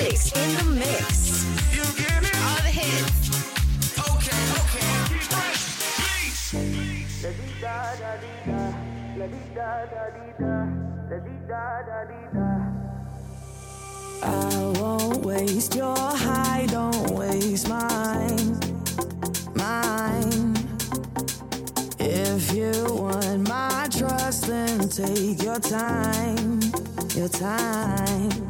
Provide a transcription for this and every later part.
In the mix. You get it? All the hits. Okay, okay. I won't waste your high, don't waste mine, mine. If you want my trust, then take your time, your time.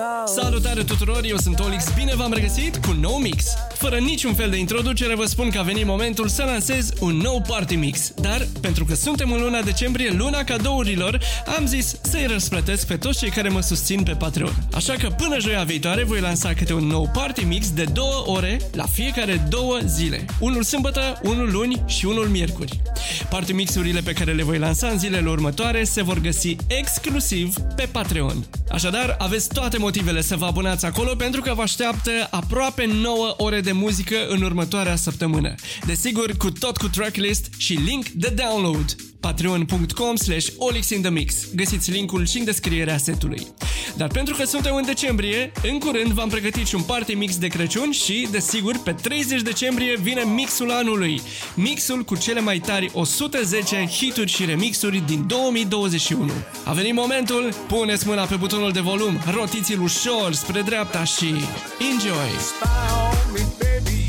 heart goes. Salutare tuturor, eu sunt Olix, bine v-am regăsit cu un nou mix. Fără niciun fel de introducere vă spun că a venit momentul să lansez un nou party mix. Dar, pentru că suntem în luna decembrie, luna cadourilor, am zis să-i răsplătesc pe toți cei care mă susțin pe Patreon. Așa că până joia viitoare voi lansa câte un nou party mix de două ore la fiecare două zile. Unul sâmbătă, unul luni și unul miercuri. Party mixurile pe care le voi lansa în zilele următoare se vor găsi exclusiv pe Patreon. Așadar, aveți toate motivele să vă abonați acolo pentru că vă așteaptă aproape 9 ore de muzică în următoarea săptămână. Desigur, cu tot cu tracklist și link de download patreon.com slash olixinthemix. Găsiți linkul și în descrierea setului. Dar pentru că suntem în decembrie, în curând v-am pregătit și un party mix de Crăciun și, desigur, pe 30 decembrie vine mixul anului. Mixul cu cele mai tari 110 hituri și remixuri din 2021. A venit momentul, puneți mâna pe butonul de volum, rotiți-l ușor spre dreapta și enjoy! Spy on me, baby,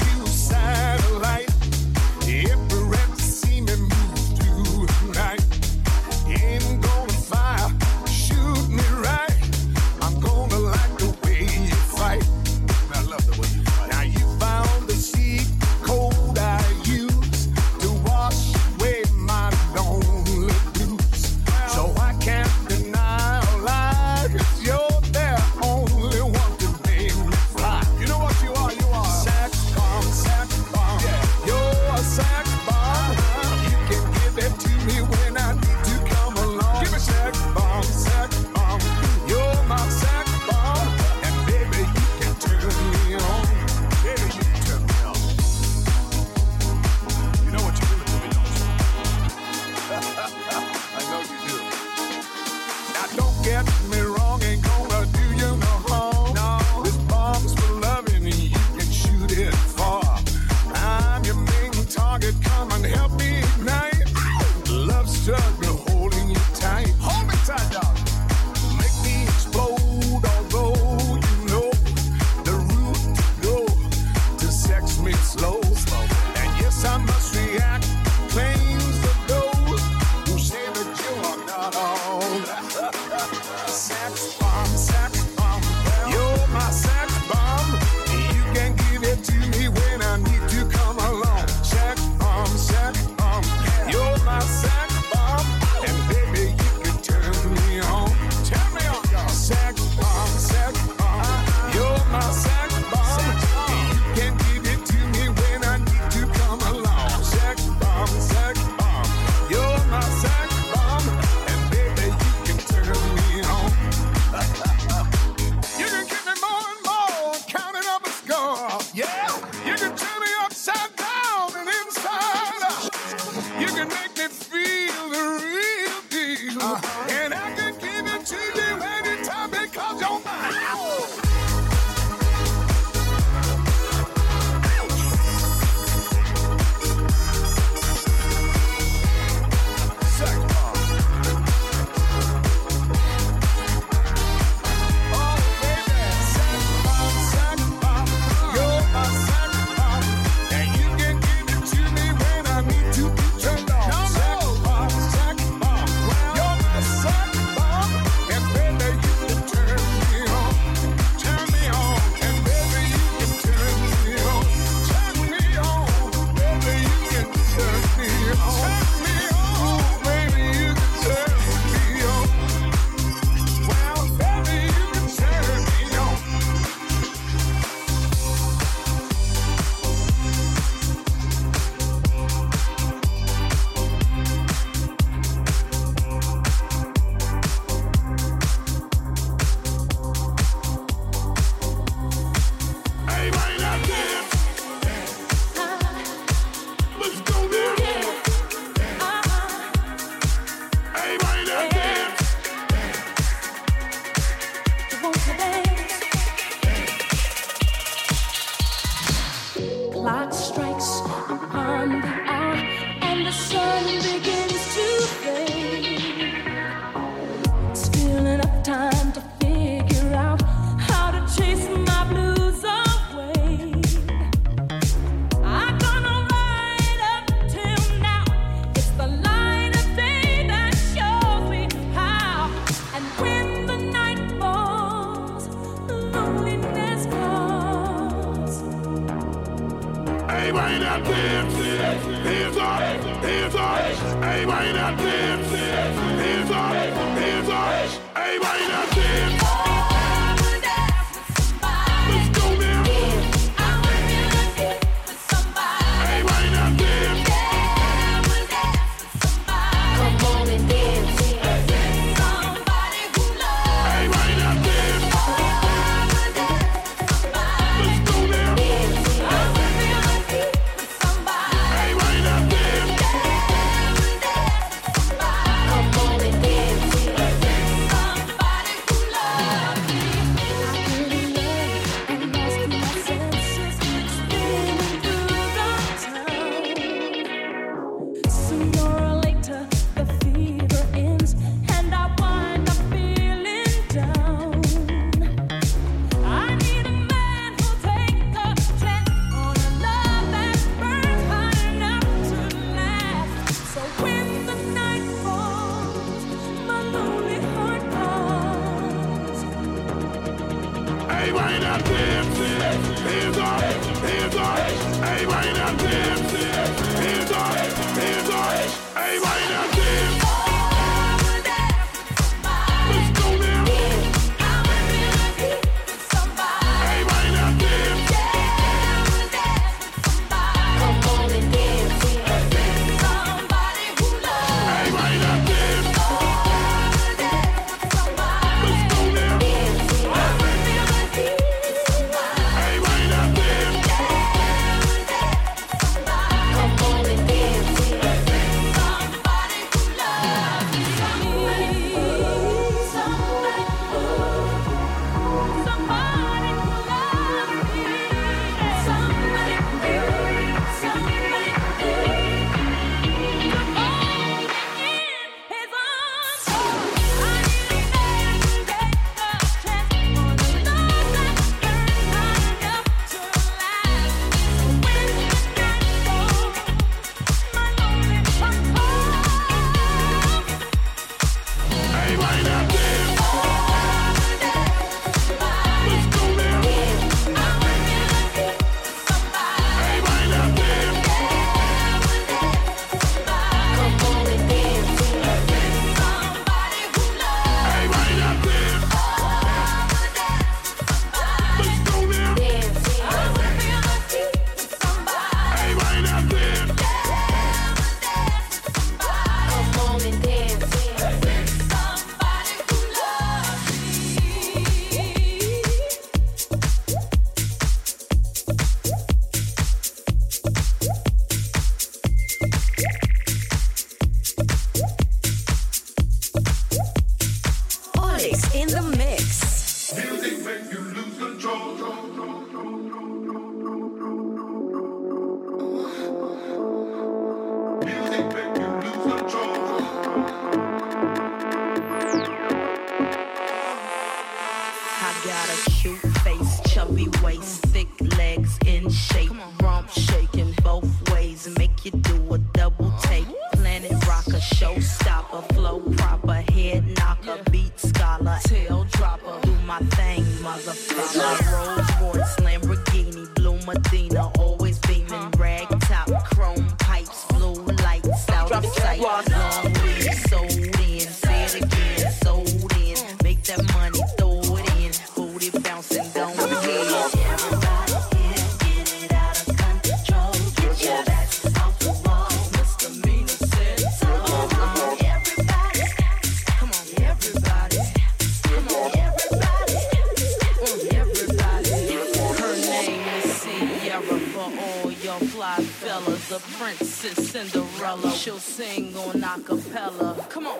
umbrella. She'll sing on acapella. Come on.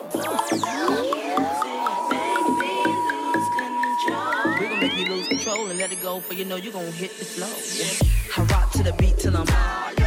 We're gonna make you lose control and let it go, for you know you're gonna hit the flow. Yeah. I rock to the beat till I'm out.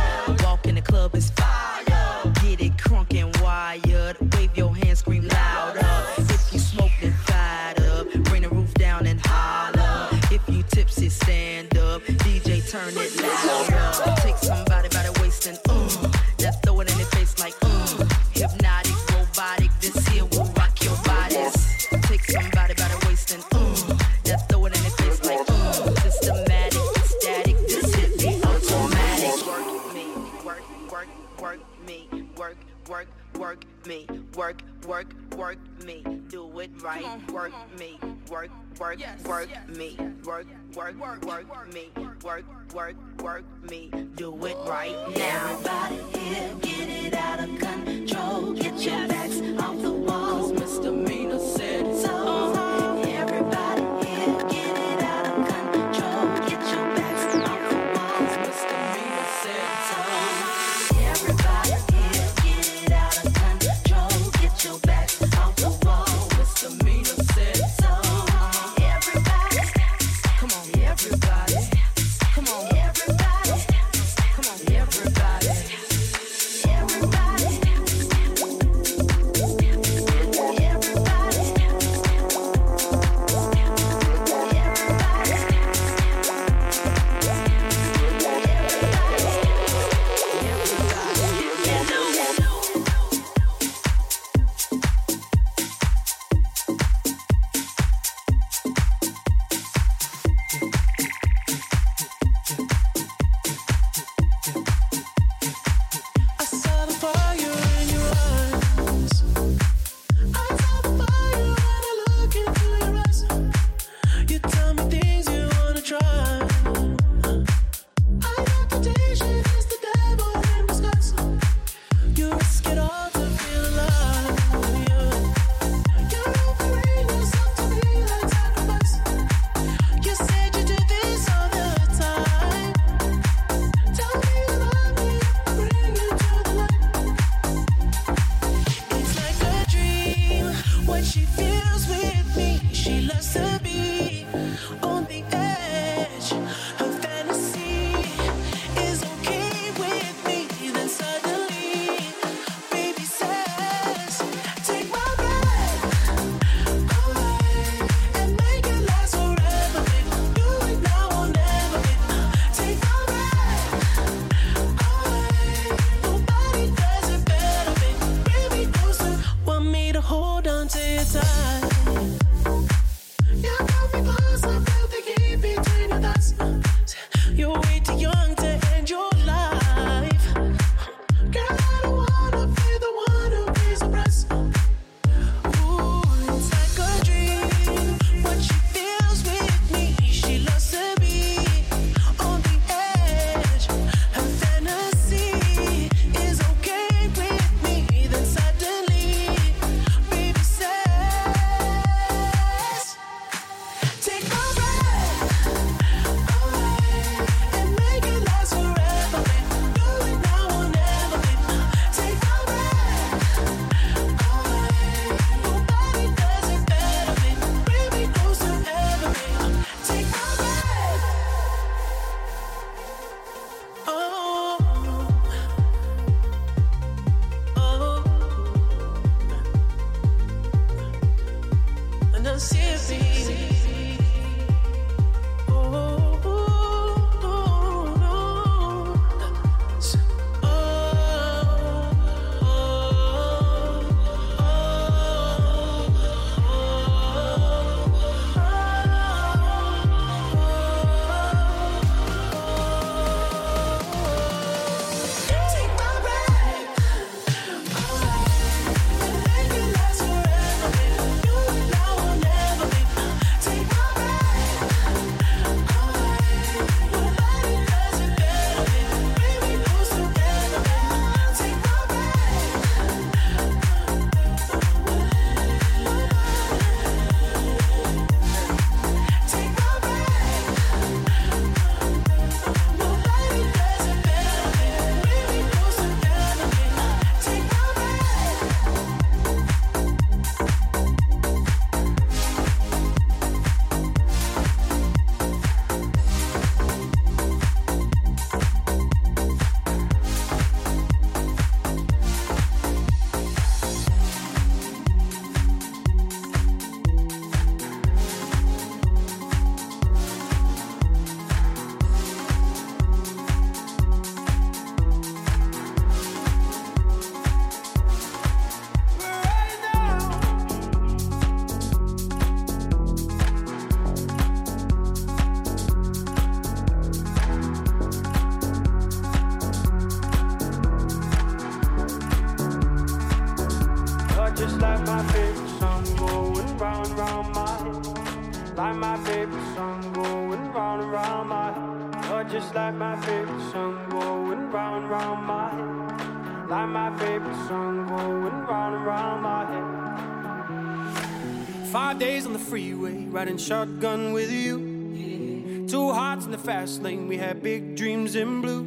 Riding shotgun with you. Two hearts in the fast lane, we had big dreams in blue.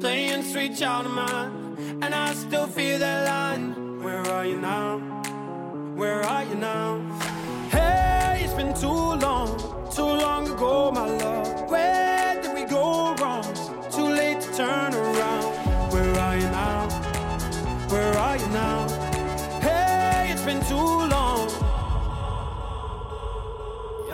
Playing sweet child of mine, and I still feel that line. Where are you now? Where are you now? Hey, it's been too long, too long ago, my love.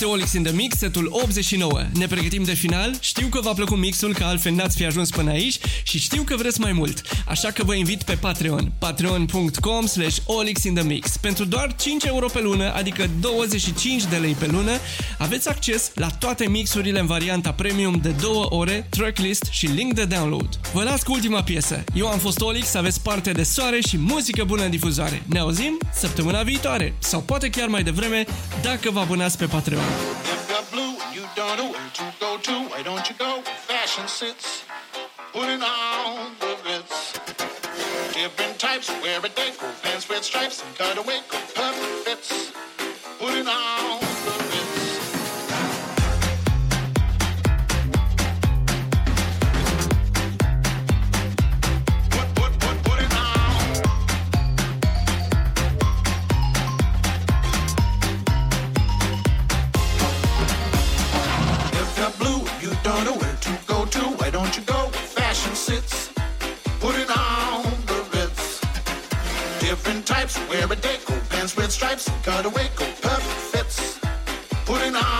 este Olix in the Mix, setul 89. Ne pregătim de final, știu că v-a plăcut mixul, că altfel n-ați fi ajuns până aici și știu că vreți mai mult. Așa că vă invit pe Patreon, patreon.com slash Olix in the Mix. Pentru doar 5 euro pe lună, adică 25 de lei pe lună, aveți acces la toate mixurile în varianta premium de 2 ore, tracklist și link de download. Vă las cu ultima piesă. Eu am fost Olix, aveți parte de soare și muzică bună în difuzare. Ne auzim săptămâna viitoare sau poate chiar mai devreme dacă vă abonați pe Patreon. If you're blue, you don't know where to go to. Why don't you go where fashion sits? Putting on the ritz. Different types, wear a deco, pants with stripes and cutaway coat, perfect fits. Putting on the ritz. Blue, you don't know Types, wear a deco, pants with stripes, cutaway coat, perfect fits. Put it on